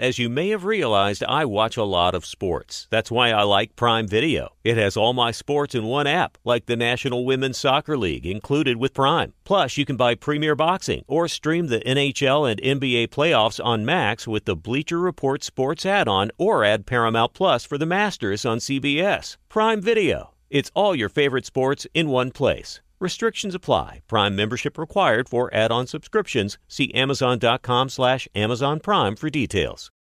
As you may have realized, I watch a lot of sports. That's why I like Prime Video. It has all my sports in one app, like the National Women's Soccer League, included with Prime. Plus, you can buy Premier Boxing or stream the NHL and NBA playoffs on Max with the Bleacher Report Sports add-on or add Paramount Plus for the Masters on CBS. Prime Video. It's all your favorite sports in one place. Restrictions apply. Prime membership required for add-on subscriptions. See Amazon.com slash Amazon Prime for details.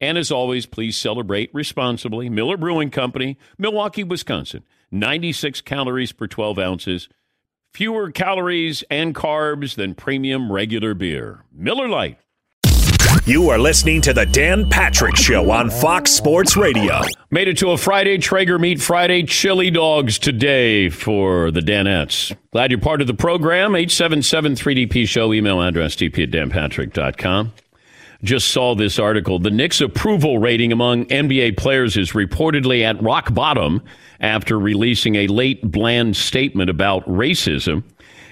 And as always, please celebrate responsibly. Miller Brewing Company, Milwaukee, Wisconsin. 96 calories per 12 ounces. Fewer calories and carbs than premium regular beer. Miller Lite. You are listening to the Dan Patrick Show on Fox Sports Radio. Made it to a Friday, Traeger Meat Friday, chili dogs today for the Danettes. Glad you're part of the program. 877 3DP Show, email address dp at danpatrick.com. Just saw this article. The Knicks' approval rating among NBA players is reportedly at rock bottom after releasing a late bland statement about racism.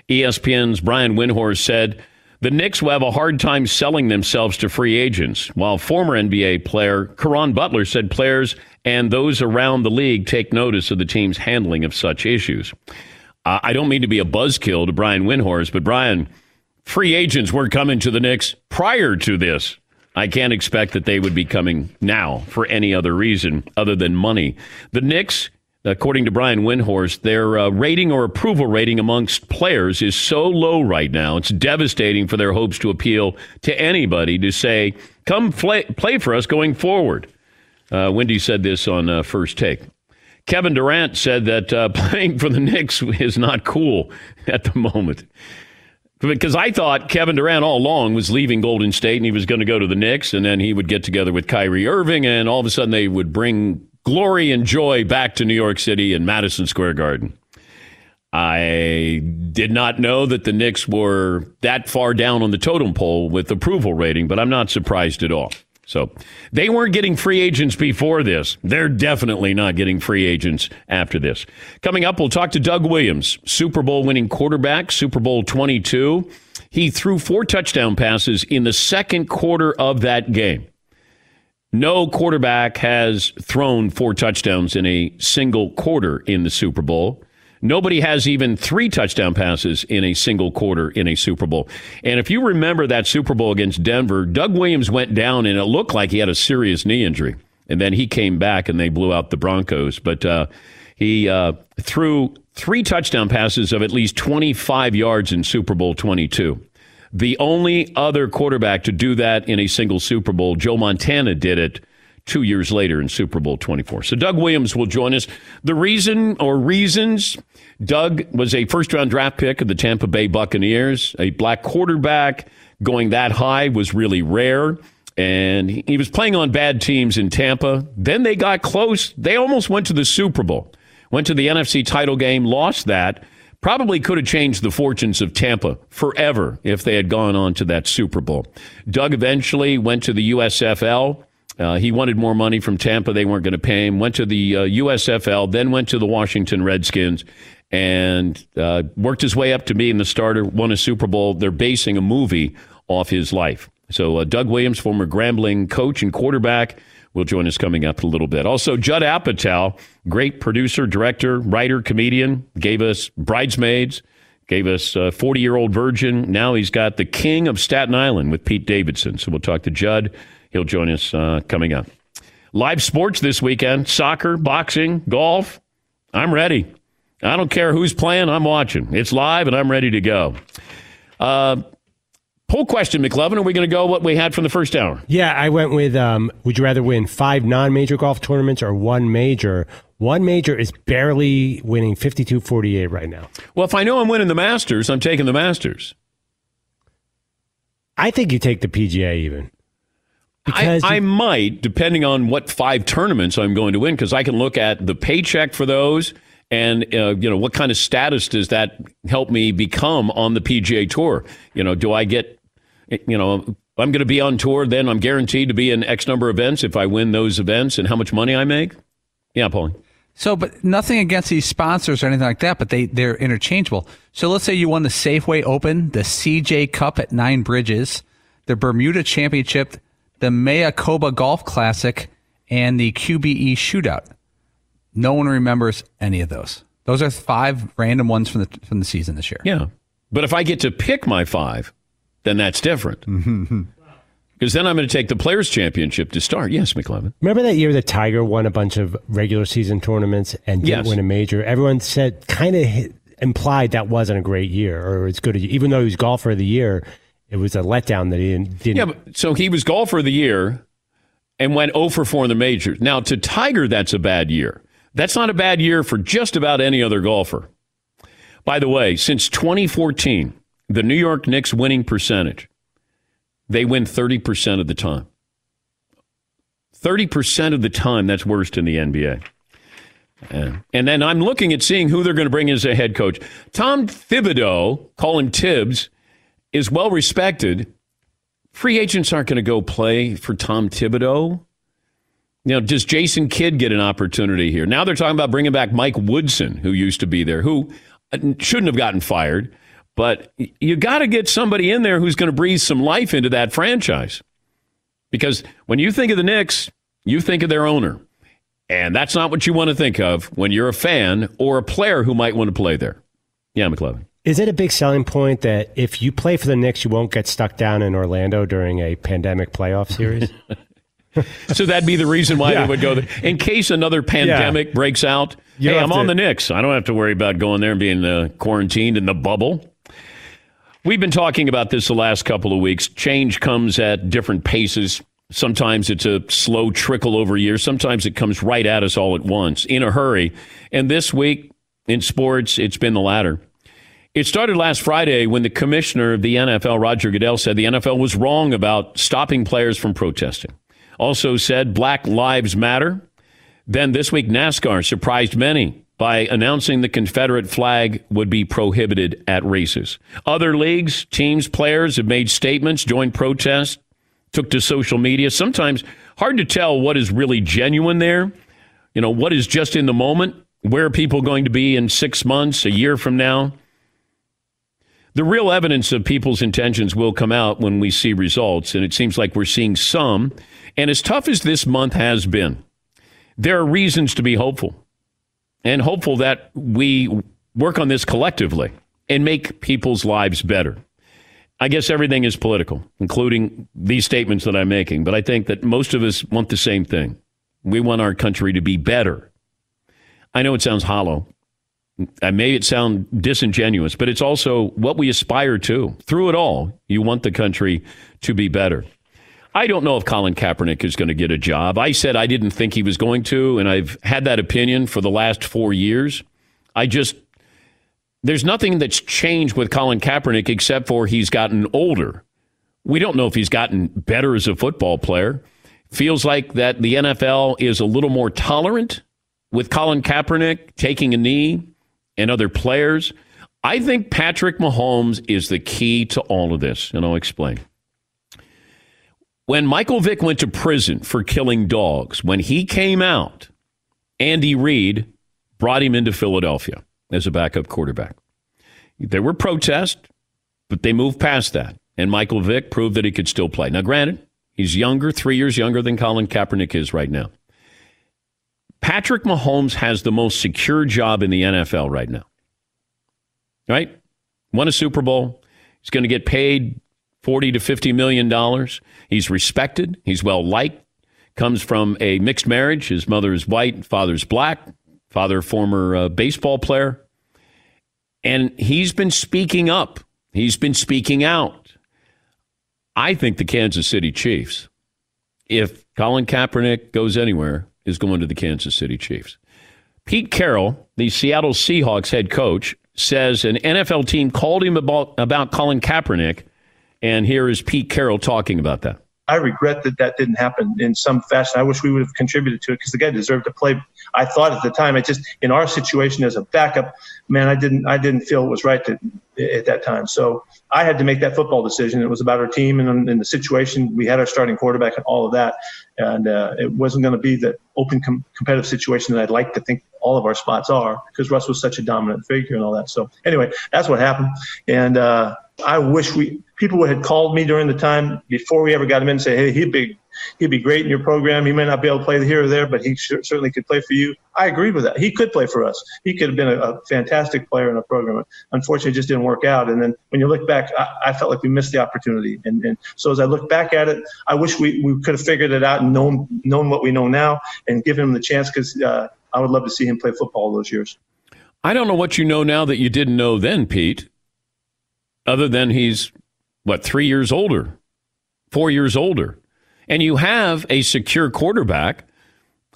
ESPN's Brian Windhorst said, the Knicks will have a hard time selling themselves to free agents, while former NBA player Caron Butler said players and those around the league take notice of the team's handling of such issues. I don't mean to be a buzzkill to Brian Windhorst, but Brian, free agents were coming to the Knicks prior to this. I can't expect that they would be coming now for any other reason other than money. The Knicks According to Brian Windhorst, their uh, rating or approval rating amongst players is so low right now. It's devastating for their hopes to appeal to anybody to say, come play, play for us going forward. Uh, Wendy said this on uh, First Take. Kevin Durant said that uh, playing for the Knicks is not cool at the moment. Because I thought Kevin Durant all along was leaving Golden State and he was going to go to the Knicks and then he would get together with Kyrie Irving and all of a sudden they would bring glory and joy back to New York City and Madison Square Garden. I did not know that the Knicks were that far down on the totem pole with approval rating, but I'm not surprised at all. So they weren't getting free agents before this. They're definitely not getting free agents after this. Coming up, we'll talk to Doug Williams, Super Bowl winning quarterback, Super Bowl 22. He threw four touchdown passes in the second quarter of that game. No quarterback has thrown four touchdowns in a single quarter in the Super Bowl. Nobody has even three touchdown passes in a single quarter in a Super Bowl. And if you remember that Super Bowl against Denver, Doug Williams went down and it looked like he had a serious knee injury. And then he came back and they blew out the Broncos. But uh, he uh, threw three touchdown passes of at least 25 yards in Super Bowl 22. The only other quarterback to do that in a single Super Bowl, Joe Montana did it two years later in Super Bowl 24. So Doug Williams will join us. The reason or reasons Doug was a first round draft pick of the Tampa Bay Buccaneers, a black quarterback going that high was really rare. And he was playing on bad teams in Tampa. Then they got close. They almost went to the Super Bowl, went to the NFC title game, lost that probably could have changed the fortunes of Tampa forever if they had gone on to that Super Bowl. Doug eventually went to the USFL. Uh, he wanted more money from Tampa. They weren't going to pay him. Went to the uh, USFL, then went to the Washington Redskins, and uh, worked his way up to being the starter, won a Super Bowl. They're basing a movie off his life. So, uh, Doug Williams, former Grambling coach and quarterback, will join us coming up a little bit. Also, Judd Apatow, great producer, director, writer, comedian, gave us Bridesmaids, gave us a 40 year old virgin. Now he's got The King of Staten Island with Pete Davidson. So, we'll talk to Judd. He'll join us uh, coming up. Live sports this weekend soccer, boxing, golf. I'm ready. I don't care who's playing, I'm watching. It's live and I'm ready to go. Uh, poll question, McLovin. Are we going to go what we had from the first hour? Yeah, I went with um, would you rather win five non major golf tournaments or one major? One major is barely winning 52 48 right now. Well, if I know I'm winning the Masters, I'm taking the Masters. I think you take the PGA even. I, I, might, depending on what five tournaments I'm going to win, because I can look at the paycheck for those and uh, you know what kind of status does that help me become on the PGA Tour? You know, do I get you know I'm going to be on tour, then I'm guaranteed to be in X number of events if I win those events, and how much money I make? Yeah, Paulie. So, but nothing against these sponsors or anything like that, but they they're interchangeable. So, let's say you won the Safeway Open, the CJ Cup at Nine Bridges, the Bermuda Championship, the Mayakoba Golf Classic, and the QBE Shootout. No one remembers any of those. Those are five random ones from the from the season this year. Yeah, but if I get to pick my five, then that's different. Because then I'm going to take the Players Championship to start. Yes, McLovin. Remember that year that Tiger won a bunch of regular season tournaments and didn't Yes. win a major? Everyone said, kind of implied that wasn't a great year or it's good. Even though he was golfer of the year, it was a letdown that he didn't. didn't Yeah, but, so he was golfer of the year and went 0 for 4 in the majors. Now, to Tiger, that's a bad year. That's not a bad year for just about any other golfer. By the way, since 2014, the New York Knicks winning percentage, they win 30% of the time. 30% of the time, that's worst in the NBA. Uh, and then I'm looking at seeing who they're going to bring in as a head coach. Tom Thibodeau, call him Tibbs, is well respected. Free agents aren't going to go play for Tom Thibodeau. Now, does Jason Kidd get an opportunity here? Now they're talking about bringing back Mike Woodson, who used to be there, who uh, shouldn't have gotten fired. But you got to get somebody in there who's going to breathe some life into that franchise. Because when you think of the Knicks, you think of their owner. And that's not what you want to think of when you're a fan or a player who might want to play there. Yeah, McLovin. Is it a big selling point that if you play for the Knicks, you won't get stuck down in Orlando during a pandemic playoff series? So that'd be the reason why Yeah. they would go there. In case another pandemic breaks out, You hey, I'm have on the Knicks. I don't have to worry about going there and being uh, quarantined in the bubble. We've been talking about this the last couple of weeks. Change comes at different paces. Sometimes it's a slow trickle over years. Sometimes it comes right at us all at once in a hurry. And this week in sports, it's been the latter. It started last Friday when the commissioner of the NFL, Roger Goodell, said the NFL was wrong about stopping players from protesting. Also said Black Lives Matter. Then this week, NASCAR surprised many by announcing the Confederate flag would be prohibited at races. Other leagues, teams, players have made statements, joined protests, took to social media. Sometimes hard to tell what is really genuine there. You know, what is just in the moment? Where are people going to be in six months, a year from now? The real evidence of people's intentions will come out when we see results, and it seems like we're seeing some. And as tough as this month has been, there are reasons to be hopeful and hopeful that we work on this collectively and make people's lives better. I guess everything is political, including these statements that I'm making, but I think that most of us want the same thing. We want our country to be better. I know it sounds hollow. I may it sound disingenuous, but it's also what we aspire to. Through it all, you want the country to be better. I don't know if Colin Kaepernick is going to get a job. I said I didn't think he was going to, and I've had that opinion for the last four years. I just, there's nothing that's changed with Colin Kaepernick except for he's gotten older. We don't know if he's gotten better as a football player. Feels like that the NFL is a little more tolerant with Colin Kaepernick taking a knee and other players. I think Patrick Mahomes is the key to all of this, and I'll explain. When Michael Vick went to prison for killing dogs, when he came out, Andy Reid brought him into Philadelphia. as a backup quarterback. There were protests, but they moved past that. And Michael Vick proved that he could still play. Now, granted, he's younger, three years younger than Colin Kaepernick is right now. Patrick Mahomes has the most secure job in the NFL right now. Right? Won a Super Bowl. He's going to get paid 40 to 50 million dollars. He's respected, he's well liked, comes from a mixed marriage. His mother is white, father's black, father former uh, baseball player. And he's been speaking up. He's been speaking out. I think the Kansas City Chiefs, if Colin Kaepernick goes anywhere, is going to the Kansas City Chiefs. Pete Carroll, the Seattle Seahawks head coach, says an NFL team called him about, about Colin Kaepernick, and here is Pete Carroll talking about that. I regret that that didn't happen in some fashion. I wish we would have contributed to it because the guy deserved to play. I thought at the time, I just in our situation as a backup, man, I didn't I didn't feel it was right to, at that time. So I had to make that football decision. It was about our team and, and the situation. We had our starting quarterback and all of that, and uh, it wasn't going to be the open com- competitive situation that I'd like to think all of our spots are because Russ was such a dominant figure and all that. So anyway, that's what happened, and. Uh, I wish we people had called me during the time before we ever got him in and say, hey, he'd be he'd be great in your program. He may not be able to play here or there, but he certainly could play for you. I agreed with that. He could play for us. He could have been a, a fantastic player in our program. Unfortunately, it just didn't work out. And then when you look back, I, I felt like we missed the opportunity. And, and, so as I look back at it, I wish we, we could have figured it out and known known what we know now and given him the chance because uh, I would love to see him play football those years. I don't know what you know now that you didn't know then, Pete other than he's, what, three years older, four years older. And you have a secure quarterback.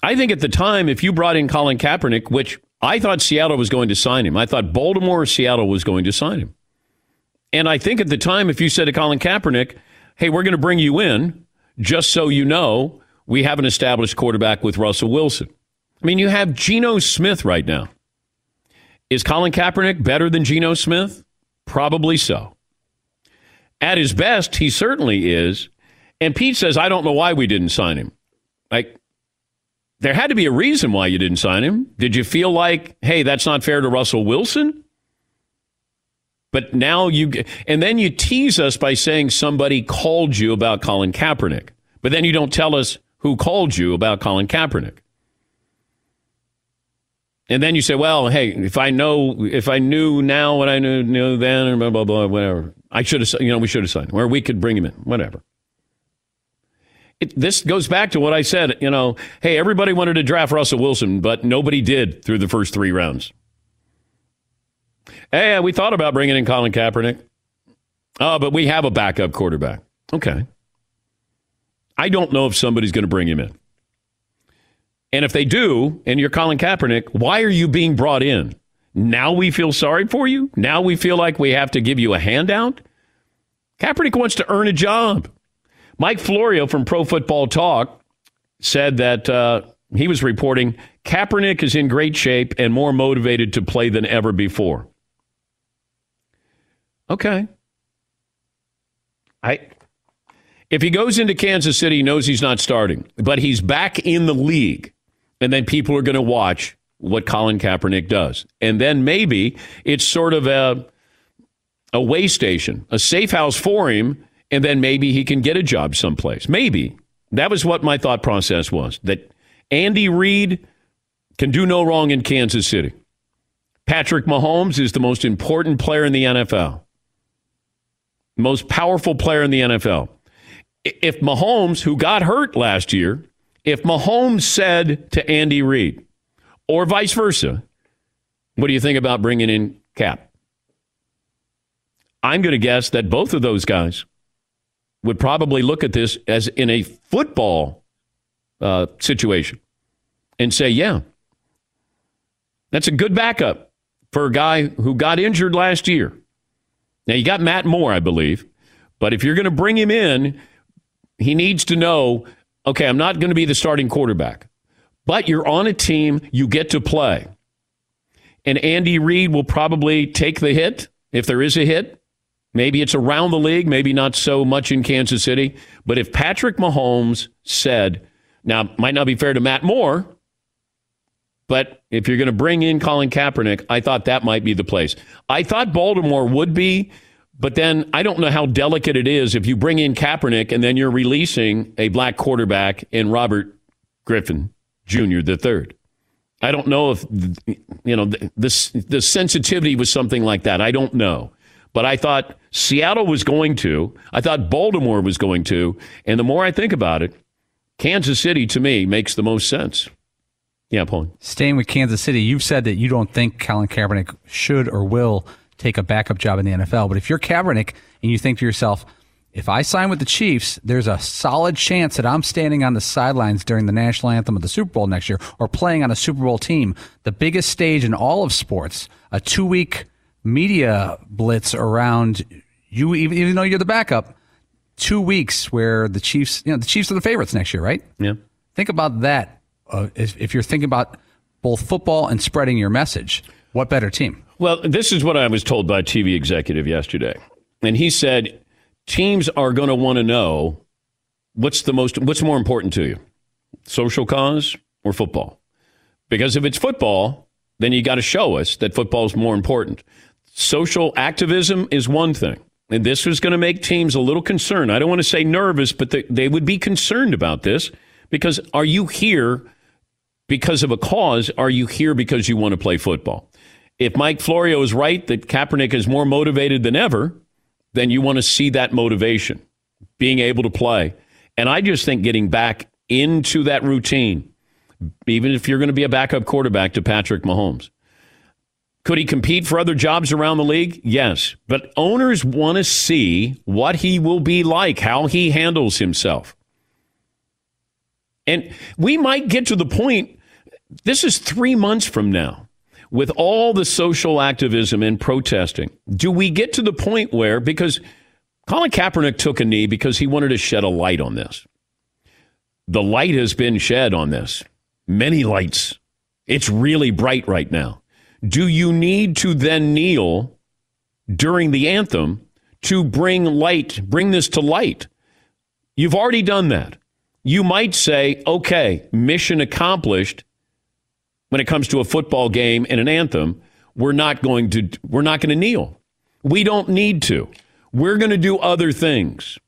I think at the time, if you brought in Colin Kaepernick, which I thought Seattle was going to sign him, I thought Baltimore or Seattle was going to sign him. And I think at the time, if you said to Colin Kaepernick, hey, we're going to bring you in just so you know we have an established quarterback with Russell Wilson. I mean, you have Geno Smith right now. Is Colin Kaepernick better than Geno Smith? Probably so. At his best, he certainly is. And Pete says, I don't know why we didn't sign him. Like, there had to be a reason why you didn't sign him. Did you feel like, hey, that's not fair to Russell Wilson? But now you, and then you tease us by saying somebody called you about Colin Kaepernick. But then you don't tell us who called you about Colin Kaepernick. And then you say, well, hey, if I know, if I knew now what I knew, knew then, or blah, blah, blah, whatever, I should have, you know, we should have signed, or we could bring him in, whatever. It, this goes back to what I said, you know, hey, everybody wanted to draft Russell Wilson, but nobody did through the first three rounds. Hey, we thought about bringing in Colin Kaepernick. Oh, but we have a backup quarterback. Okay. I don't know if somebody's going to bring him in. And if they do, and you're Colin Kaepernick, why are you being brought in? Now we feel sorry for you? Now we feel like we have to give you a handout? Kaepernick wants to earn a job. Mike Florio from Pro Football Talk said that uh, he was reporting Kaepernick is in great shape and more motivated to play than ever before. Okay. I if he goes into Kansas City, he knows he's not starting, but he's back in the league. And then people are going to watch what Colin Kaepernick does. And then maybe it's sort of a, a way station, a safe house for him. And then maybe he can get a job someplace. Maybe. That was what my thought process was that Andy Reid can do no wrong in Kansas City. Patrick Mahomes is the most important player in the NFL, most powerful player in the NFL. If Mahomes, who got hurt last year, if Mahomes said to Andy Reid, or vice versa, what do you think about bringing in Cap? I'm going to guess that both of those guys would probably look at this as in a football uh, situation and say, yeah, that's a good backup for a guy who got injured last year. Now, you got Matt Moore, I believe, but if you're going to bring him in, he needs to know okay, I'm not going to be the starting quarterback, but you're on a team, you get to play. And Andy Reid will probably take the hit if there is a hit. Maybe it's around the league, maybe not so much in Kansas City. But if Patrick Mahomes said, now, might not be fair to Matt Moore, But if you're going to bring in Colin Kaepernick, I thought that might be the place. I thought Baltimore would be, but then I don't know how delicate it is if you bring in Kaepernick and then you're releasing a black quarterback in Robert Griffin Jr. the third. I don't know if you know the, the the sensitivity was something like that. I don't know. But I thought Seattle was going to. I thought Baltimore was going to. And the more I think about it, Kansas City to me makes the most sense. Yeah, Paul. Staying with Kansas City, you've said that you don't think Colin Kaepernick should or will take a backup job in the NFL. But if you're Kaepernick and you think to yourself, if I sign with the Chiefs, there's a solid chance that I'm standing on the sidelines during the national anthem of the Super Bowl next year or playing on a Super Bowl team, the biggest stage in all of sports, a two week media blitz around you, even, even though you're the backup, two weeks where the Chiefs, you know, the Chiefs are the favorites next year, right? Yeah. Think about that. Uh, if, if you're thinking about both football and spreading your message, what better team? Well, this is what I was told by a TV executive yesterday. And he said teams are going to want to know what's the most what's more important to you? Social cause or football? Because if it's football, then you got to show us that football is more important social activism is one thing. And this was going to make teams a little concerned. I don't want to say nervous, but they, they would be concerned about this because are you here because of a cause? Are you here because you want to play football? If Mike Florio is right that Kaepernick is more motivated than ever, then you want to see that motivation, being able to play. And I just think getting back into that routine, even if you're going to be a backup quarterback to Patrick Mahomes, could he compete for other jobs around the league? Yes. But owners want to see what he will be like, how he handles himself. And we might get to the point, this is three months from now, with all the social activism and protesting. Do we get to the point where, because Colin Kaepernick took a knee because he wanted to shed a light on this? The light has been shed on this. Many lights. It's really bright right now. Do you need to then kneel during the anthem to bring light, bring this to light? You've already done that. You might say, okay, mission accomplished when it comes to a football game and an anthem. We're not going to we're not going to kneel. We don't need to. We're going to do other things.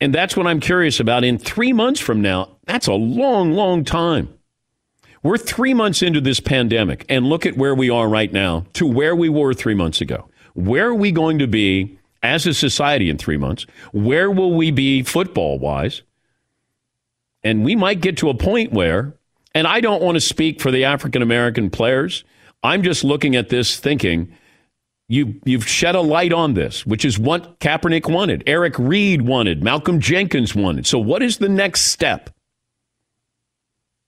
And that's what I'm curious about. In three months from now, that's a long, long time. We're three months into this pandemic, and look at where we are right now to where we were three months ago. Where are we going to be as a society in three months? Where will we be football wise? And we might get to a point where, and I don't want to speak for the African American players. I'm just looking at this thinking, you, you've shed a light on this, which is what Kaepernick wanted, Eric Reid wanted, Malcolm Jenkins wanted. So, what is the next step?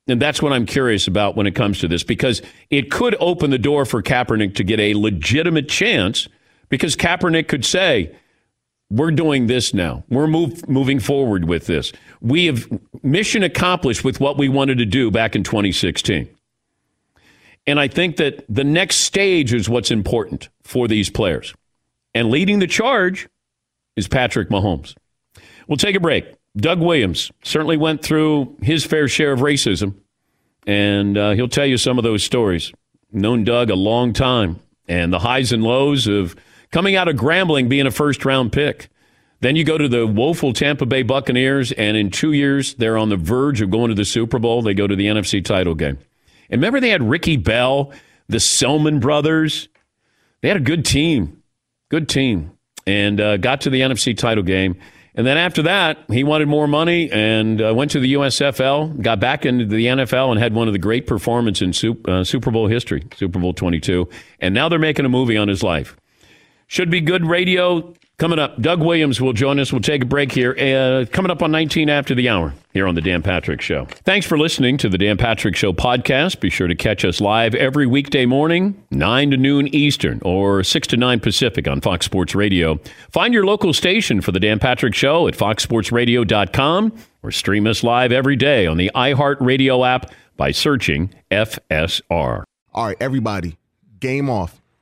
And that's what I'm curious about when it comes to this, because it could open the door for Kaepernick to get a legitimate chance, because Kaepernick could say, we're doing this now. We're move, moving forward with this. We have mission accomplished with what we wanted to do back in 2016. And I think that the next stage is what's important for these players. And leading the charge is Patrick Mahomes. We'll take a break. Doug Williams certainly went through his fair share of racism, and uh, he'll tell you some of those stories. Known Doug a long time, and the highs and lows of coming out of Grambling being a first round pick. Then you go to the woeful Tampa Bay Buccaneers, and in two years, they're on the verge of going to the Super Bowl. They go to the NFC title game. And remember, they had Ricky Bell, the Selmon brothers. They had a good team, good team, and uh, got to the NFC title game. And then after that, he wanted more money and uh, went to the USFL, got back into the NFL, and had one of the great performances in Super, uh, Super Bowl history, Super Bowl 22. And now they're making a movie on his life. Should be good radio coming up. Doug Williams will join us. We'll take a break here. Uh, coming up on 19 after the hour here on The Dan Patrick Show. Thanks for listening to The Dan Patrick Show podcast. Be sure to catch us live every weekday morning, 9 to noon Eastern or 6 to 9 Pacific on Fox Sports Radio. Find your local station for The Dan Patrick Show at foxsportsradio.com or stream us live every day on the iHeartRadio app by searching FSR. All right, everybody, game off.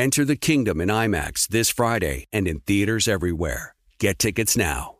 Enter the kingdom in IMAX this Friday and in theaters everywhere. Get tickets now.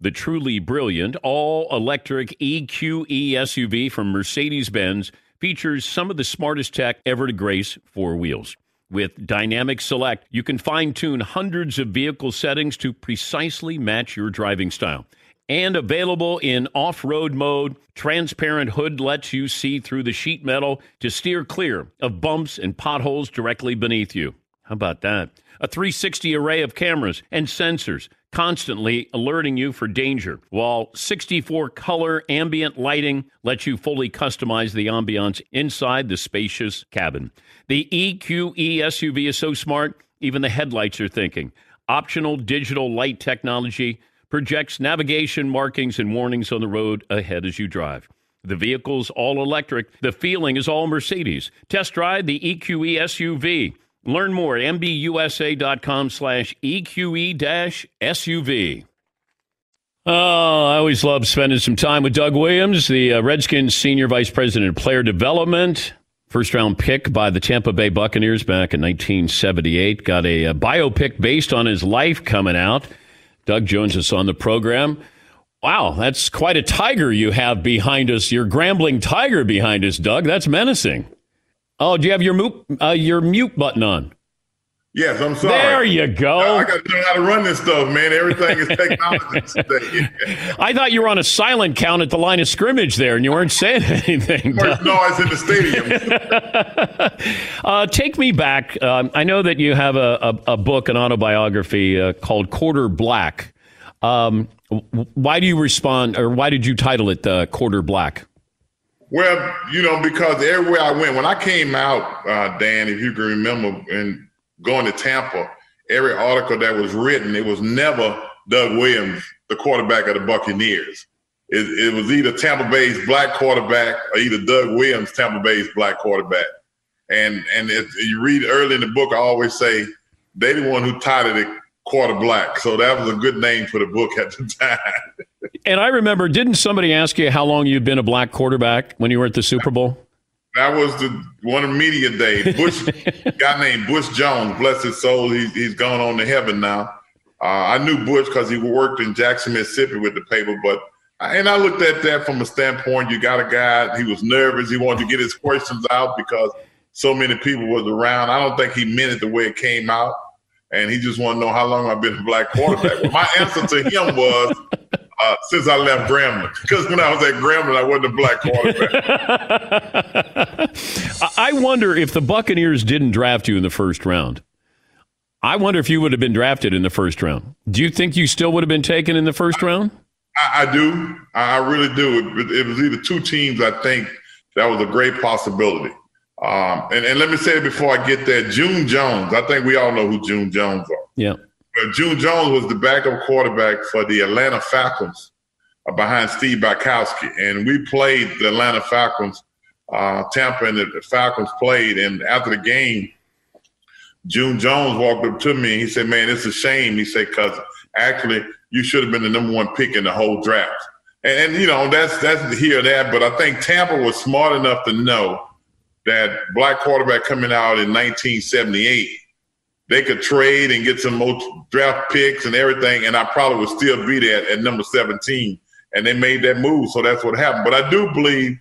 The truly brilliant all electric EQE SUV from Mercedes Benz features some of the smartest tech ever to grace four wheels. With Dynamic Select, you can fine tune hundreds of vehicle settings to precisely match your driving style. And available in off road mode, transparent hood lets you see through the sheet metal to steer clear of bumps and potholes directly beneath you. How about that? A 360 array of cameras and sensors constantly alerting you for danger, while 64 color ambient lighting lets you fully customize the ambiance inside the spacious cabin. The EQE SUV is so smart, even the headlights are thinking. Optional digital light technology projects navigation markings and warnings on the road ahead as you drive. The vehicle's all electric. The feeling is all Mercedes. Test drive the EQE SUV. Learn more at mbusa.com slash E EQE-SUV. Oh, I always love spending some time with Doug Williams, the uh, Redskins Senior Vice President of Player Development. First round pick by the Tampa Bay Buccaneers back in 1978. Got a, uh biopic based on his life coming out. Doug Jones is on the program. Wow, that's quite a tiger you have behind us. Your grambling tiger behind us, Doug. That's menacing. Oh, do you have your mute, uh, your mute button on? Yes, I'm sorry. There you go. I, I got to learn how to run this stuff, man. Everything is technology today. I thought you were on a silent count at the line of scrimmage there, and you weren't saying anything. First noise in the stadium. Uh, take me back. Um, I know that you have a, a, a book, an autobiography uh, called Quarter Black. Um, why do you respond, or why did you title it uh, Quarter Black? Well, you know, because everywhere I went, when I came out, uh, Dan, if you can remember, and going to Tampa, every article that was written, it was never Doug Williams, the quarterback of the Buccaneers. It, it was either Tampa Bay's black quarterback or either Doug Williams, Tampa Bay's black quarterback. And and if you read early in the book, I always say they the one who titled it quarter black. So that was a good name for the book at the time. And I remember, didn't somebody ask you how long you'd been a black quarterback when you were at the Super Bowl? That was the one of media day. Butch, guy named Butch Jones, bless his soul. He's he's gone on to heaven now. Uh, I knew Butch because he worked in Jackson, Mississippi with the paper, but and I looked at that from a standpoint. You got a guy. He was nervous. He wanted to get his questions out because so many people was around. I don't think he meant it the way it came out, and he just wanted to know how long I've been a black quarterback. well, my answer to him was uh, since I left Grambling, because when I was at Grambling, I wasn't a black quarterback. I wonder if the Buccaneers didn't draft you in the first round. I wonder if you would have been drafted in the first round. Do you think you still would have been taken in the first round? I, I do. I really do. It, it, was either two teams. I think that was a great possibility. Um, and, and let me say it before I get there. June Jones. I think we all know who June Jones are. Yeah. June Jones was the backup quarterback for the Atlanta Falcons uh, behind Steve Bartkowski, and we played the Atlanta Falcons. Uh, Tampa and the Falcons played, and after the game, June Jones walked up to me and he said, "Man, it's a shame." He said, "Cause actually, you should have been the number one pick in the whole draft. And, and you know, that's that's here that. But I think Tampa was smart enough to know that black quarterback coming out in 1978, they could trade and get some more draft picks and everything, and I probably would still be there at number 17. And they made that move, so that's what happened. But I do believe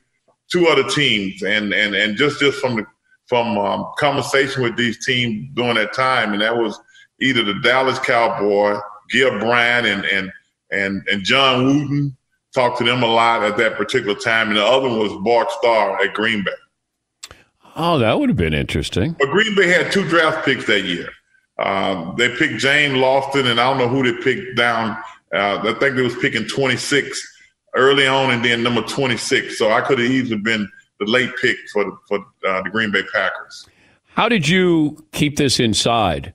two other teams, and and and just just from the from um, conversation with these teams during that time, and that was either the Dallas Cowboy Gil Brandt and and and and John Wooten talked to them a lot at that particular time, and the other one was Bart Starr at Green Bay. Oh, that would have been interesting. But Green Bay had two draft picks that year. Um, they picked James Lofton, and I don't know who they picked down. Uh, I think they was picking 26 early on, and then number 26. So I could have easily been the late pick for for uh, the Green Bay Packers. How did you keep this inside?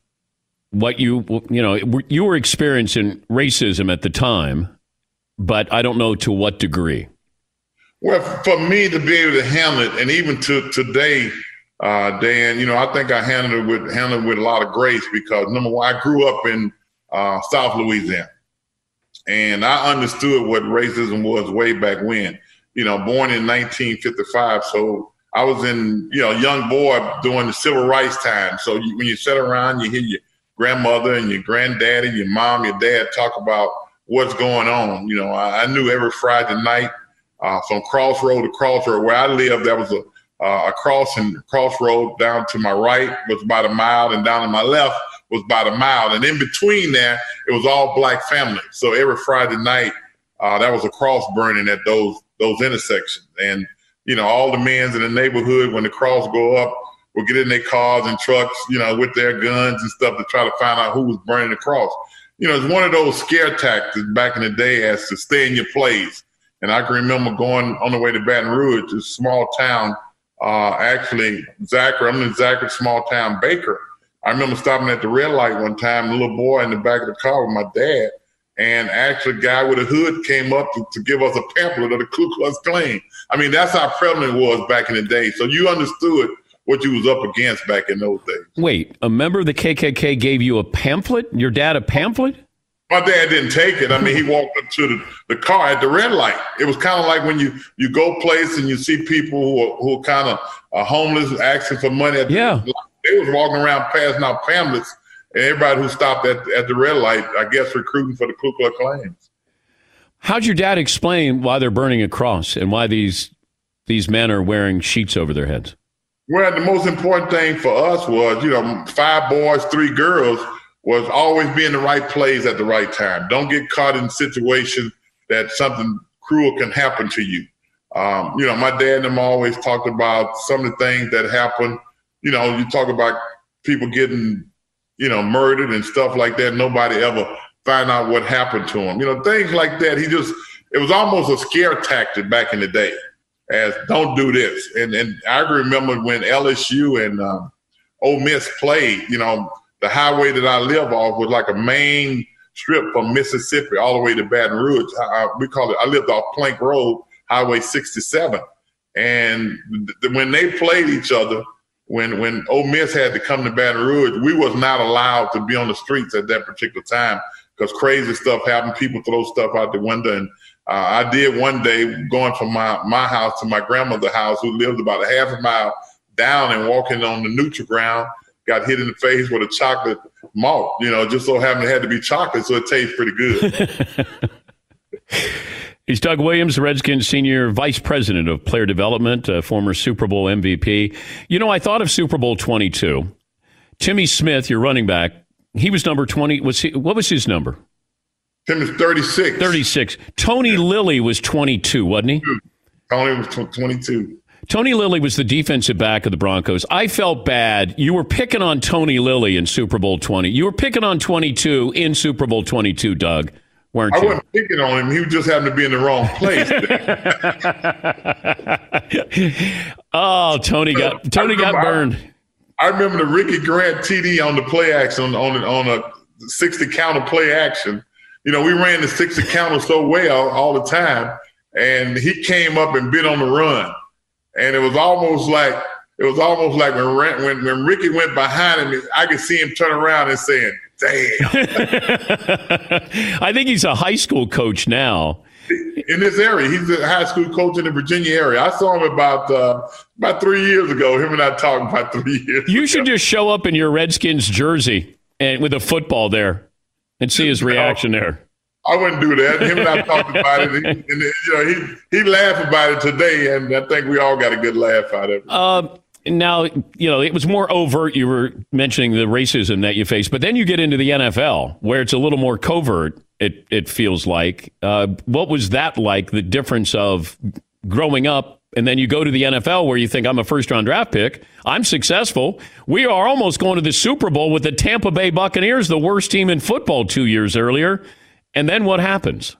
what you you know you were experiencing racism at the time, but I don't know to what degree. Well, for me to be able to handle it, and even to today, uh, Dan, you know, I think I handled it with handled it with a lot of grace because number one, I grew up in uh, South Louisiana, and I understood what racism was way back when. You know, born in 1955, so I was in you know young boy during the civil rights time. So you, when you sit around, you hear your grandmother and your granddaddy, your mom, your dad talk about what's going on. You know, I, I knew every Friday night uh, from Crossroad to Crossroad where I lived, that was a uh, a crossing crossroad down to my right was about a mile, and down to my left was about a mile, and in between there it was all black family. So every Friday night, uh, that was a cross burning at those those intersections, and you know all the men's in the neighborhood when the cross go up will get in their cars and trucks, you know, with their guns and stuff to try to find out who was burning the cross. You know, it's one of those scare tactics back in the day as to stay in your place. And I can remember going on the way to Baton Rouge, a small town, uh, actually, Zachary, I'm in Zachary, small town baker. I remember stopping at the red light one time, a little boy in the back of the car with my dad. And actually, a guy with a hood came up to, to give us a pamphlet of the Ku Klux Klan. I mean, that's how prevalent it was back in the day. So you understood what you was up against back in those days. Wait, a member of the KKK gave you a pamphlet? Your dad a pamphlet? My dad didn't take it. I mean, he walked up to the, the car at the red light. It was kind of like when you you go place and you see people who are, who are kind of uh, homeless asking for money. At yeah, the, they was walking around passing out pamphlets, and everybody who stopped at at the red light, I guess, recruiting for the Ku Klux Klan. How'd your dad explain why they're burning a cross and why these these men are wearing sheets over their heads? Well, the most important thing for us was, you know, five boys, three girls, was always be in the right place at the right time. Don't get caught in situations that something cruel can happen to you. Um, you know, my dad and them always talked about some of the things that happen. You know, you talk about people getting, you know, murdered and stuff like that. Nobody ever find out what happened to them. You know, things like that. He just, it was almost a scare tactic back in the day as don't do this. And and I remember when LSU and um, Ole Miss played. You know, the highway that I live off was like a main strip from Mississippi all the way to Baton Rouge. I, we call it. I lived off Plank Road, Highway 67, and th- when they played each other. When when Ole Miss had to come to Baton Rouge, we was not allowed to be on the streets at that particular time because crazy stuff happened. People throw stuff out the window, and Uh, I did one day going from my, my house to my grandmother's house, who lived about a half a mile down and walking on the neutral ground, got hit in the face with a chocolate malt. You know, just so happened it had to be chocolate, so it tastes pretty good. He's Doug Williams, Redskins senior vice president of player development, a former Super Bowl MVP. You know, I thought of Super Bowl 22. Timmy Smith, your running back, he was number 20. Was he, what was his number? Timmy's 36. 36. Tony Lilly was 22, wasn't he? Tony was 22. Tony Lilly was the defensive back of the Broncos. I felt bad. You were picking on Tony Lilly in Super Bowl 20. You were picking on 22 in Super Bowl 22, Doug, weren't I you? I wasn't picking on him. He just happened to be in the wrong place. oh, Tony got Tony got burned. I remember the Ricky Grant TD on the play action on on a 60 counter play action. You know, we ran the 60 counter so well all the time, and he came up and bit on the run, and it was almost like it was almost like when when when Ricky went behind him, I could see him turn around and saying, "Damn." I think he's a high school coach now. in this area. He's a high school coach in the Virginia area. I saw him about uh, about three years ago. Him and I talked about three years. You should just show up in your Redskins jersey and with a football there and see his reaction there. I wouldn't do that. Him and I talked about it, and, you know, he he laughed about it today, and I think we all got a good laugh out of it. Uh, now, you know, it was more overt. You were mentioning the racism that you faced, but then you get into the NFL where it's a little more covert, it, it feels like. Uh, what was that like, the difference of growing up and then you go to the NFL where you think I'm a first round draft pick. I'm successful. We are almost going to the Super Bowl with the Tampa Bay Buccaneers, the worst team in football two years earlier. And then what happens?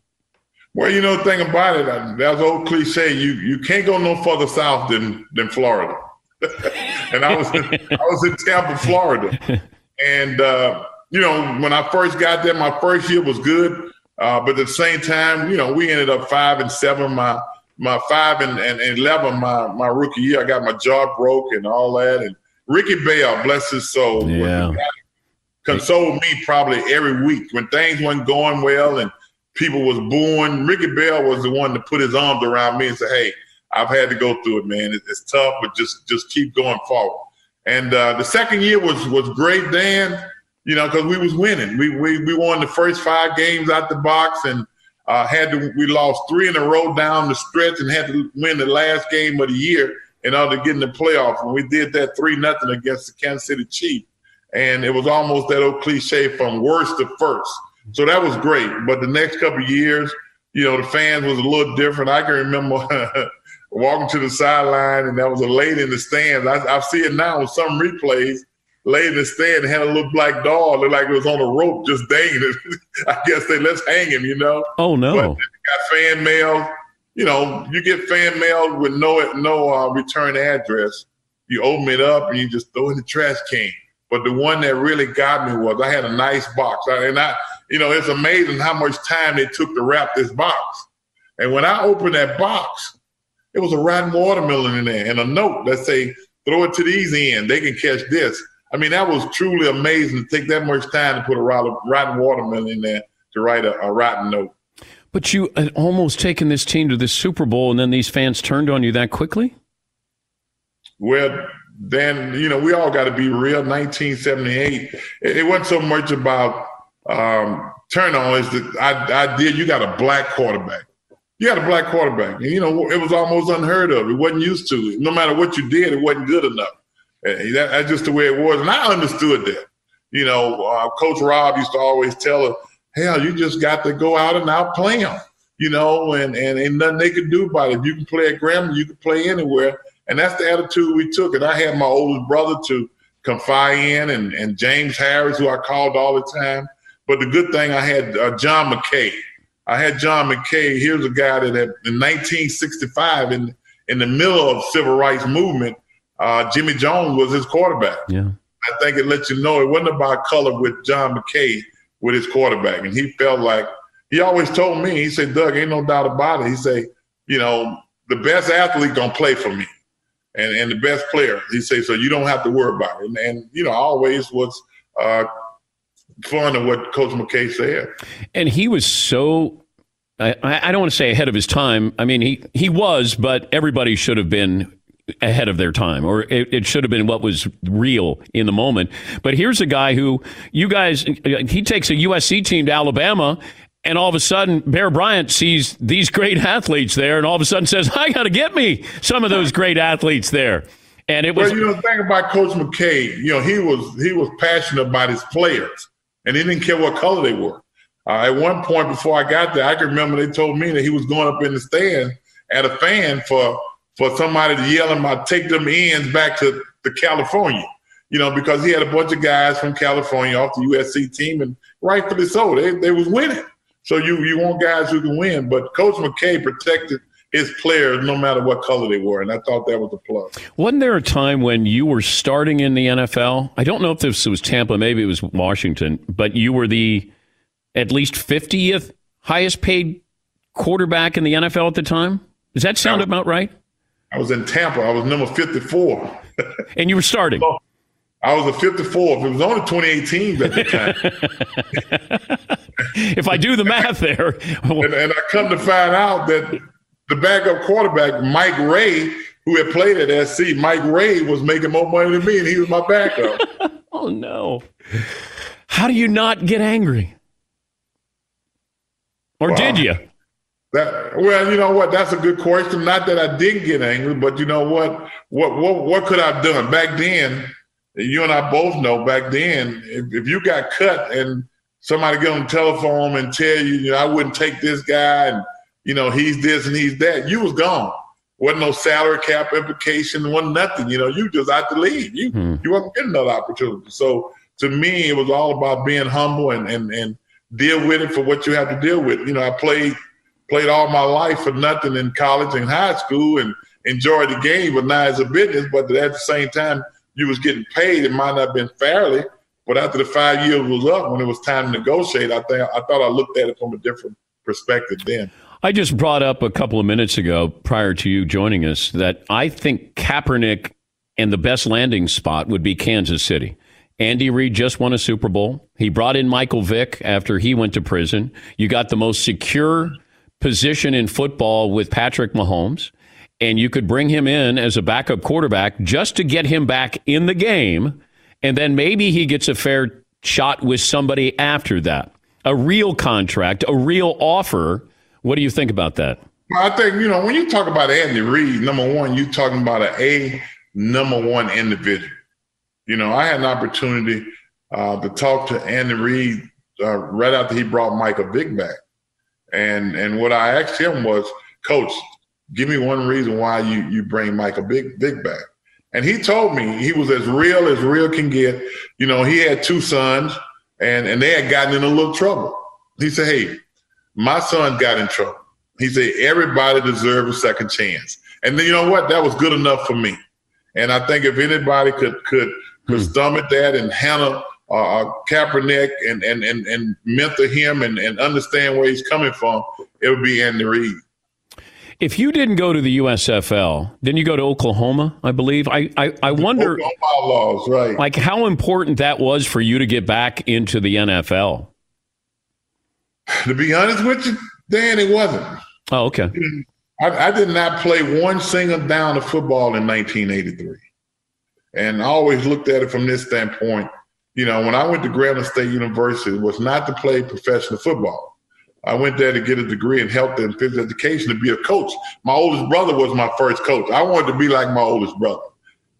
Well, you know the thing about it, that's old cliche. You you can't go no further south than than Florida. and I was in, I was in Tampa, Florida, and uh, you know when I first got there, my first year was good, uh, but at the same time, you know we ended up five and seven. My my five and, and, and eleven, my my rookie year, I got my jaw broke and all that. And Ricky Bell, bless his soul, Yeah. Consoled me probably every week when things weren't going well and people was booing. Ricky Bell was the one to put his arms around me and say, "Hey, I've had to go through it, man. It- It's tough, but just just keep going forward." And uh, the second year was was great, Dan. You know, because we was winning. We, we we won the first five games out the box and uh, had to. We lost three in a row down the stretch and had to win the last game of the year in order to get in the playoff. And we did that three nothing against the Kansas City Chiefs and it was almost that old cliche from worst to first. So that was great. But the next couple of years, you know, the fans was a little different. I can remember walking to the sideline, and there was a lady in the stands. I, I see it now with some replays. Lady in the stand had a little black dog, looked like it was on a rope, just dangling it. I guess they let's hang him, you know. Oh, no. But got fan mail. You know, you get fan mail with no no uh, return address. You open it up and you just throw it in the trash can. But the one that really got me was I had a nice box, I- and I, you know, it's amazing how much time they took to wrap this box. And when I opened that box, it was a rotten watermelon in there and a note that say, "Throw it to these end. They can catch this." I mean, that was truly amazing to take that much time to put a rotten, rotten watermelon in there to write a, a rotten note. But you had almost taken this team to the Super Bowl, and then these fans turned on you that quickly? Well, then you know we all got to be real. 1978. It, wasn't so much about um, turn on. Is that I, I did. You got a black quarterback. You got a black quarterback, and you know it was almost unheard of. It wasn't used to. it. No matter what you did, it wasn't good enough. And that, that's just the way it was, and I understood that. You know, uh, Coach Rob used to always tell us, "Hell, you just got to go out and outplay them." You know, and and ain't nothing they could do about it. If you can play at Grambling, you can play anywhere. And that's the attitude we took. And I had my oldest brother to confide in, and, and James Harris, who I called all the time. But the good thing, I had uh, John McKay. I had John McKay. Here's a guy that had, in 1965, in in the middle of civil rights movement, uh, Jimmy Jones was his quarterback. Yeah. I think it lets you know it wasn't about color with John McKay with his quarterback, and he felt like he always told me. He said, "Doug, ain't no doubt about it." He said, "You know, the best athlete gonna play for me." And, and the best player. He said, so you don't have to worry about it. And, and you know, always was uh, fond of what Coach McKay said. And he was so I, I don't want to say ahead of his time. I mean, he, he was, but everybody should have been ahead of their time, or it, it, should have been what was real in the moment. But here's a guy who you guys, he takes a USC team to Alabama. And all of a sudden, Bear Bryant sees these great athletes there, and all of a sudden says, "I got to get me some of those great athletes there." And it was. Well, you know, the thing about Coach McKay, you know, he was he was passionate about his players, and he didn't care what color they were. Uh, at one point before I got there, I can remember they told me that he was going up in the stand at a fan for for somebody to yell him out, take them ends back to, to California. You know, because he had a bunch of guys from California off the USC team, and rightfully so, they they was winning. So you you want guys who can win, but Coach McKay protected his players no matter what color they were, and I thought that was a plus. Wasn't there a time when you were starting in the NFL? I don't know if this was Tampa, maybe it was Washington, but you were the at least 50th highest paid quarterback in the NFL at the time. Does that sound about right? I was in Tampa. I was number 54. and you were starting? I was a 54. It was only 28 teams at the time. if I do the math there. and, and, I come to find out that the backup quarterback, Mike Ray, who had played at SC, Mike Ray was making more money than me, and he was my backup. oh, no. How do you not get angry? Or wow. did you? That well, you know what? That's a good question. Not that I didn't get angry, but you know what? What what what could I've done back then? You and I both know back then, if, if you got cut and somebody get on the telephone and tell you, you know, I wouldn't take this guy, and you know, he's this and he's that, you was gone. Wasn't no salary cap implication, wasn't nothing. You know, you just out to leave. You hmm. you wasn't getting another opportunity. So to me, it was all about being humble and and and deal with it for what you have to deal with. You know, I played played all my life for nothing in college and high school and enjoyed the game, but now it's a business. But at the same time, you was getting paid. It might not have been fairly, but after the five years was up, when it was time to negotiate, I think I thought I looked at it from a different perspective then. I just brought up a couple of minutes ago, prior to you joining us, that I think Kaepernick and the best landing spot would be Kansas City. Andy Reid just won a Super Bowl. He brought in Michael Vick after he went to prison. You got the most secure position in football with Patrick Mahomes, and you could bring him in as a backup quarterback just to get him back in the game, and then maybe he gets a fair shot with somebody after that. A real contract, a real offer. What do you think about that? I think, you know, when you talk about Andy Reid, number one, you're talking about an A number one individual. You know, I had an opportunity uh, to talk to Andy Reid uh, right after he brought Michael Vick back. And and what I asked him was, Coach, give me one reason why you you bring Michael Vick Vick back. And he told me he was as real as real can get. You know, he had two sons and and they had gotten in a little trouble. He said, Hey, my son got in trouble. He said, everybody deserves a second chance. And then you know what? That was good enough for me. And I think if anybody could could could hmm. stomach that and handle uh, uh, Kaepernick and, and, and, and mentor him and, and understand where he's coming from, it would be Andy Reid. If you didn't go to the USFL, then you go to Oklahoma, I believe. I, I, I wonder, laws, right? Like how important that was for you to get back into the NFL. To be honest with you, Dan, it wasn't. Oh, okay. I, I did not play one single down of football in 1983, and I always looked at it from this standpoint you know, when I went to Grambling State University, it was not to play professional football. I went there to get a degree in health and physical education to be a coach. My oldest brother was my first coach. I wanted to be like my oldest brother.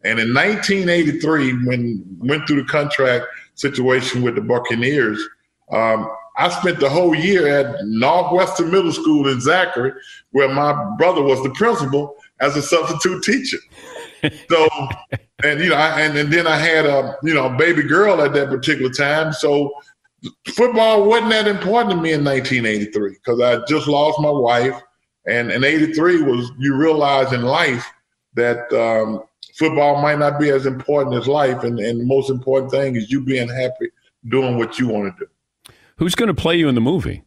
And in 1983, when went through the contract situation with the Buccaneers, um, I spent the whole year at Northwestern Middle School in Zachary, where my brother was the principal as a substitute teacher so, and you know, I, and, and then I had a you know a baby girl at that particular time. So, football wasn't that important to me in 1983 because I just lost my wife, and in '83 was you realize in life that um, football might not be as important as life, and, and the most important thing is you being happy doing what you want to do. Who's going to play you in the movie?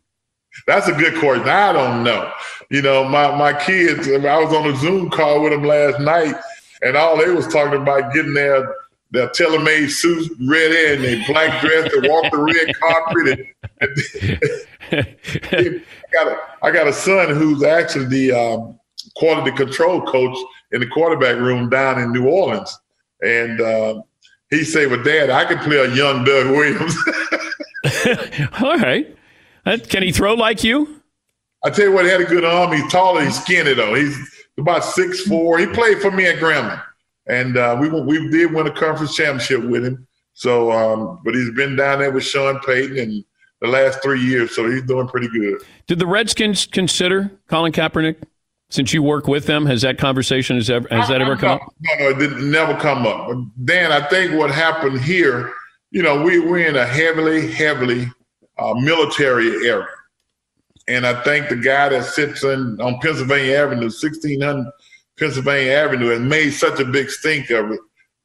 That's a good question. I don't know. You know, my my kids. I was on a Zoom call with them last night, and all they was talking about getting their their tailor-made suits ready and they black dress and walk the red carpet. And, and I, got a, I got a son who's actually the um, quality control coach in the quarterback room down in New Orleans. And uh, he said, well, Dad, I can play a young Doug Williams. All right. Uh, Can he throw like you? I tell you what, he had a good arm. He's taller, he's skinny though. He's about six four. He played for me at Grambling, and uh, we we did win a conference championship with him. So, um, but he's been down there with Sean Payton in the last three years, so he's doing pretty good. Did the Redskins consider Colin Kaepernick? Since you work with them, has that conversation has ever has that ever come up? No, no, it didn't never come up. But Dan, I think what happened here, you know, we we're in a heavily, heavily uh, military area. And I think the guy that sits in on Pennsylvania Avenue, 1600 Pennsylvania Avenue, and made such a big stink of it.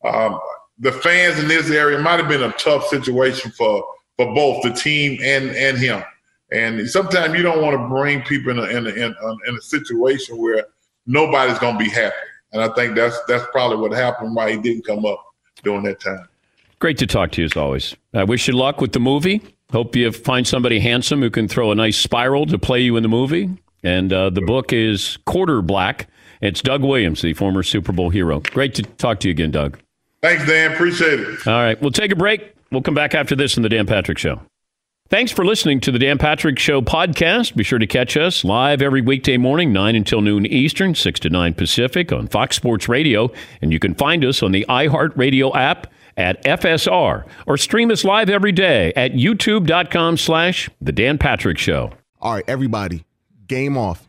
Um, the fans in this area might have been a tough situation for for both the team and and him. And sometimes you don't want to bring people in a, in a, in a, in a situation where nobody's going to be happy. And I think that's that's probably what happened why he didn't come up during that time. Great to talk to you as always. I wish you luck with the movie. Hope you find somebody handsome who can throw a nice spiral to play you in the movie. And uh, the book is Quarter Black. It's Doug Williams, the former Super Bowl hero. Great to talk to you again, Doug. Thanks, Dan. Appreciate it. All right, we'll take a break. We'll come back after this in the Dan Patrick Show. Thanks for listening to the Dan Patrick Show podcast. Be sure to catch us live every weekday morning, 9 until noon Eastern, 6 to 9 Pacific on Fox Sports Radio. And you can find us on the iHeartRadio app at FSR or stream us live every day at youtube.com slash The Dan Patrick Show. All right, everybody, game off.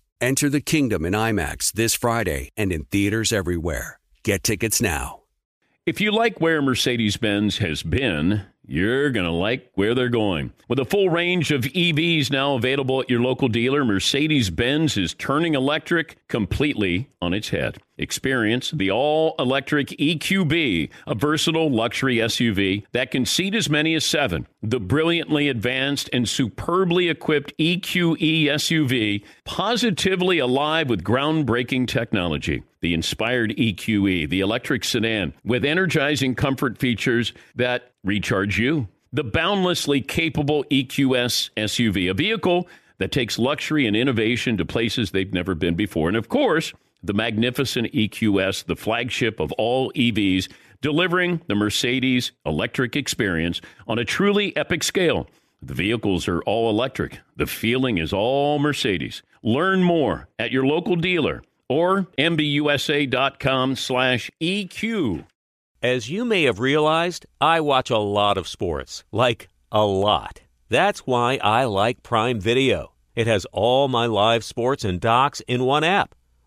Enter the kingdom in IMAX this Friday and in theaters everywhere. Get tickets now. If you like where Mercedes Benz has been, you're going to like where they're going. With a full range of EVs now available at your local dealer, Mercedes Benz is turning electric completely on its head. Experience the all electric EQB, a versatile luxury SUV that can seat as many as seven. The brilliantly advanced and superbly equipped EQE SUV, positively alive with groundbreaking technology. The inspired EQE, the electric sedan, with energizing comfort features that recharge you. The boundlessly capable EQS SUV, a vehicle that takes luxury and innovation to places they've never been before. And of course, the magnificent EQS, the flagship of all EVs, delivering the Mercedes electric experience on a truly epic scale. The vehicles are all electric. The feeling is all Mercedes. Learn more at your local dealer or mbusa.com slash EQ. As you may have realized, I watch a lot of sports. Like, a lot. That's why I like Prime Video. It has all my live sports and docs in one app.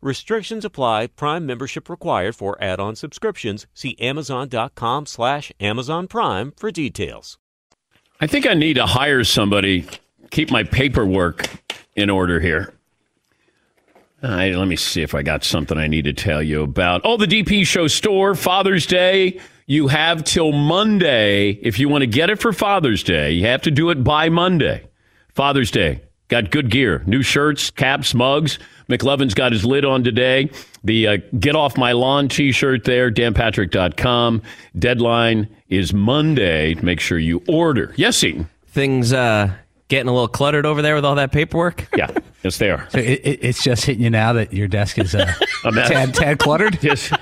Restrictions apply. Prime membership required for add-on subscriptions. See Amazon.com slash Amazon Prime for details. I think I need to hire somebody, keep my paperwork in order here. Right, let me see if I got something I need to tell you about. Oh, the DP Show store, Father's Day. You have till Monday. If you want to get it for Father's Day, you have to do it by Monday. Father's Day. Got good gear, new shirts, caps, mugs. McLovin's got his lid on today. The uh, Get Off My Lawn t shirt there, danpatrick.com. Deadline is Monday. Make sure you order. Yes, Eaton. Things uh, getting a little cluttered over there with all that paperwork? Yeah, yes, they are. So it, it, it's just hitting you now that your desk is uh, A mess. tad, tad cluttered? Yes.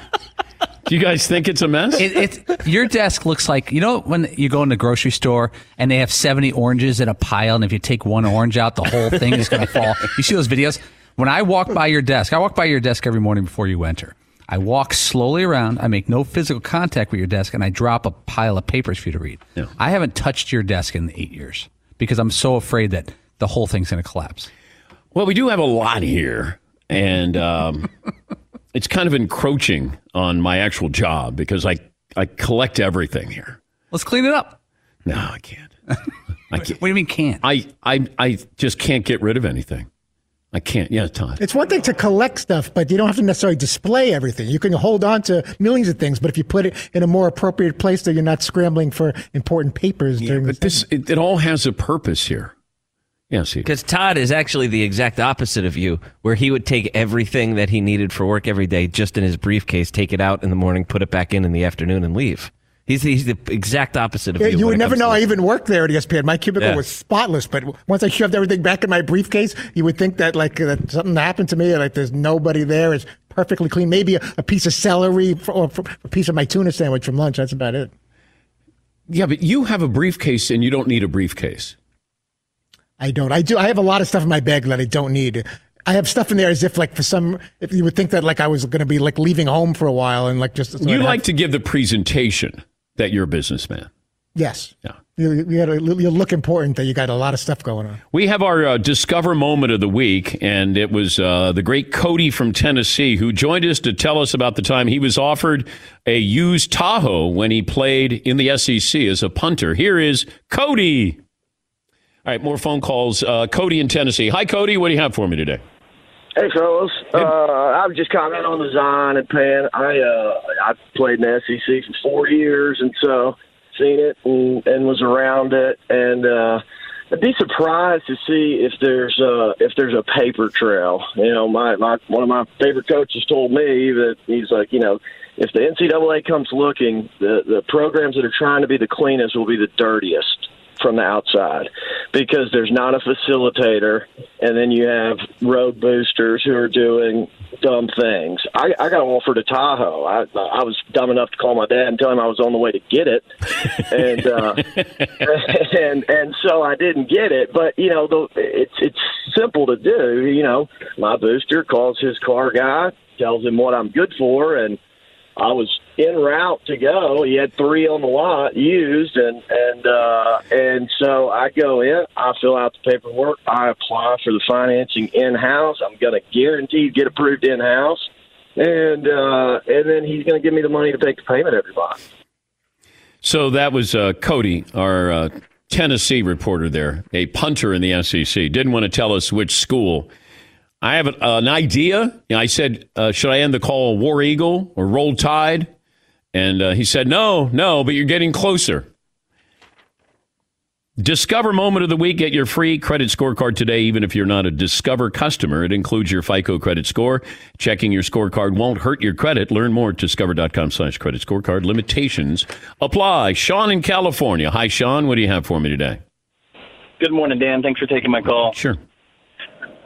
Do you guys think it's a mess? It, it, your desk looks like you know when you go in the grocery store and they have seventy oranges in a pile, and if you take one orange out, the whole thing is going to fall. You see those videos? When I walk by your desk, I walk by your desk every morning before you enter. I walk slowly around. I make no physical contact with your desk, and I drop a pile of papers for you to read. I haven't touched your desk in eight years because I'm so afraid that the whole thing's going to collapse. Well, we do have a lot here, and um, it's kind of encroaching on my actual job because I, I collect everything here. Let's clean it up. No, I can't. I can't. What do you mean can't? I, I, I just can't get rid of anything. I can't. Yeah, Todd. It's one thing to collect stuff, but you don't have to necessarily display everything. You can hold on to millions of things, but if you put it in a more appropriate place, so you're not scrambling for important papers during the But this, it, it all has a purpose here. Yes, he. Because Todd is actually the exact opposite of you, where he would take everything that he needed for work every day just in his briefcase, take it out in the morning, put it back in in the afternoon, and leave. He's, he's the exact opposite of Yeah, you. you would never know I even worked there at ESPN. My cubicle Yeah. was spotless, but once I shoved everything back in my briefcase, you would think that like that something happened to me. Like there's nobody there. It's perfectly clean. Maybe a, a piece of celery for, or for a piece of my tuna sandwich from lunch. That's about it. Yeah, but you have a briefcase and you don't need a briefcase. I don't. I do. I have a lot of stuff in my bag that I don't need. I have stuff in there as if like for some. If you would think that like I was going to be like leaving home for a while and like just. so you I'd like have- to give the presentation that you're a businessman. Yes. Yeah. You, you, gotta, you look important that you got a lot of stuff going on. We have our uh, Discover moment of the week, and it was uh, the great Cody from Tennessee who joined us to tell us about the time he was offered a used Tahoe when he played in the SEC as a punter. Here is Cody. All right, more phone calls. Uh, Cody in Tennessee. Hi, Cody. What do you have for me today? Hey, fellas. Uh, I was just commenting on the Zion and Pan. I uh, I played in the SEC for four years, and so seen it and, and was around it. And uh, I'd be surprised to see if there's uh, if there's a paper trail. You know, my, my one of my favorite coaches told me that he's like, you know, if the NCAA comes looking, the the programs that are trying to be the cleanest will be the dirtiest from the outside because there's not a facilitator and then you have road boosters who are doing dumb things. I, I got offered a Tahoe. I, I was dumb enough to call my dad and tell him I was on the way to get it, and uh, and and so I didn't get it. But you know, the, it's it's simple to do. You know, my booster calls his car guy, tells him what I'm good for, and I was en route to go. He had three on the lot used, and and uh, and so I go in. I fill out the paperwork. I apply for the financing in house. I'm going to guarantee get approved in house, and uh, and then he's going to give me the money to make the payment every month. So that was uh, Cody, our uh, Tennessee reporter there, a punter in the SEC. Didn't want to tell us which school. I have an, an idea. You know, I said, uh, should I end the call War Eagle or Roll Tide? And uh, he said, no, no, but you're getting closer. Discover Moment of the Week. Get your free credit scorecard today, even if you're not a Discover customer. It includes your FICO credit score. Checking your scorecard won't hurt your credit. Learn more at discover.com slash credit scorecard. Limitations apply. Sean in California. Hi, Sean. What do you have for me today? Good morning, Dan. Thanks for taking my call. Sure.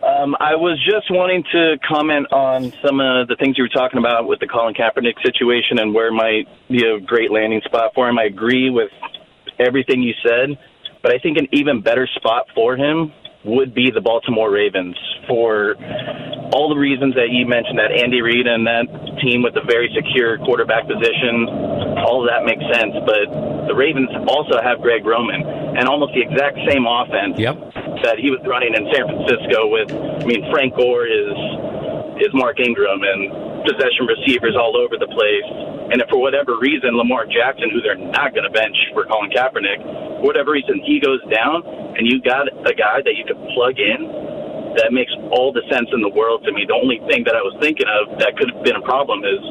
Um, I was just wanting to comment on some of the things you were talking about with the Colin Kaepernick situation and where might be a great landing spot for him. I agree with everything you said, but I think an even better spot for him would be the Baltimore Ravens for all the reasons that you mentioned that Andy Reid and that team with a very secure quarterback position, all of that makes sense. But the Ravens also have Greg Roman and almost the exact same offense that he was running in San Francisco with, I mean, Frank Gore is is Mark Ingram and possession receivers all over the place. And if for whatever reason Lamar Jackson, who they're not going to bench for Colin Kaepernick, whatever reason he goes down, and you got a guy that you could plug in, that makes all the sense in the world to me. The only thing that I was thinking of that could have been a problem is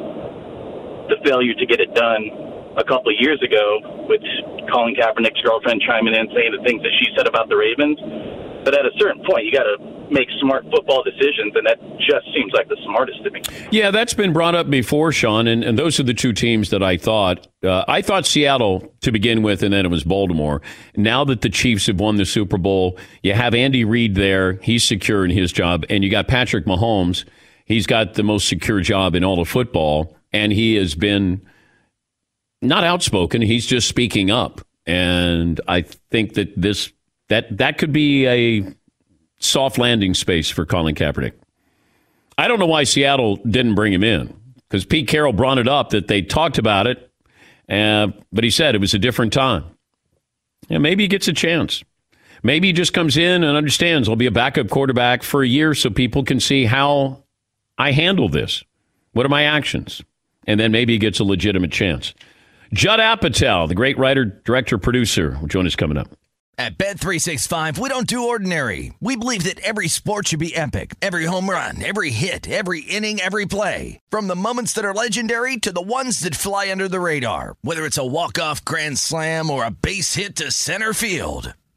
the failure to get it done a couple of years ago with Colin Kaepernick's girlfriend chiming in saying the things that she said about the Ravens. But at a certain point, you got to make smart football decisions, and that just seems like the smartest to me. Yeah, that's been brought up before, Sean, and, and those are the two teams that I thought. Uh, I thought Seattle to begin with, and then it was Baltimore. Now that the Chiefs have won the Super Bowl, you have Andy Reid there. He's secure in his job, and you got Patrick Mahomes. He's got the most secure job in all of football, and he has been not outspoken. He's just speaking up, and I think that this that that could be a soft landing space for Colin Kaepernick. I don't know why Seattle didn't bring him in because Pete Carroll brought it up that they talked about it, uh, but he said it was a different time. And maybe he gets a chance. Maybe he just comes in and understands I'll be a backup quarterback for a year so people can see how I handle this. What are my actions? And then maybe he gets a legitimate chance. Judd Apatow, the great writer, director, producer, will join us coming up. At Bet365, we don't do ordinary. We believe that every sport should be epic. Every home run, every hit, every inning, every play. From the moments that are legendary to the ones that fly under the radar. Whether it's a walk-off grand slam or a base hit to center field.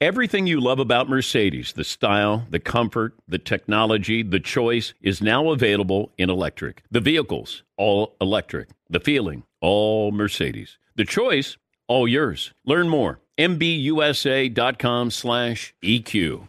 Everything you love about Mercedes, the style, the comfort, the technology, the choice, is now available in electric. The vehicles, all electric. The feeling, all Mercedes. The choice, all yours. Learn more. MBUSA.com slash EQ.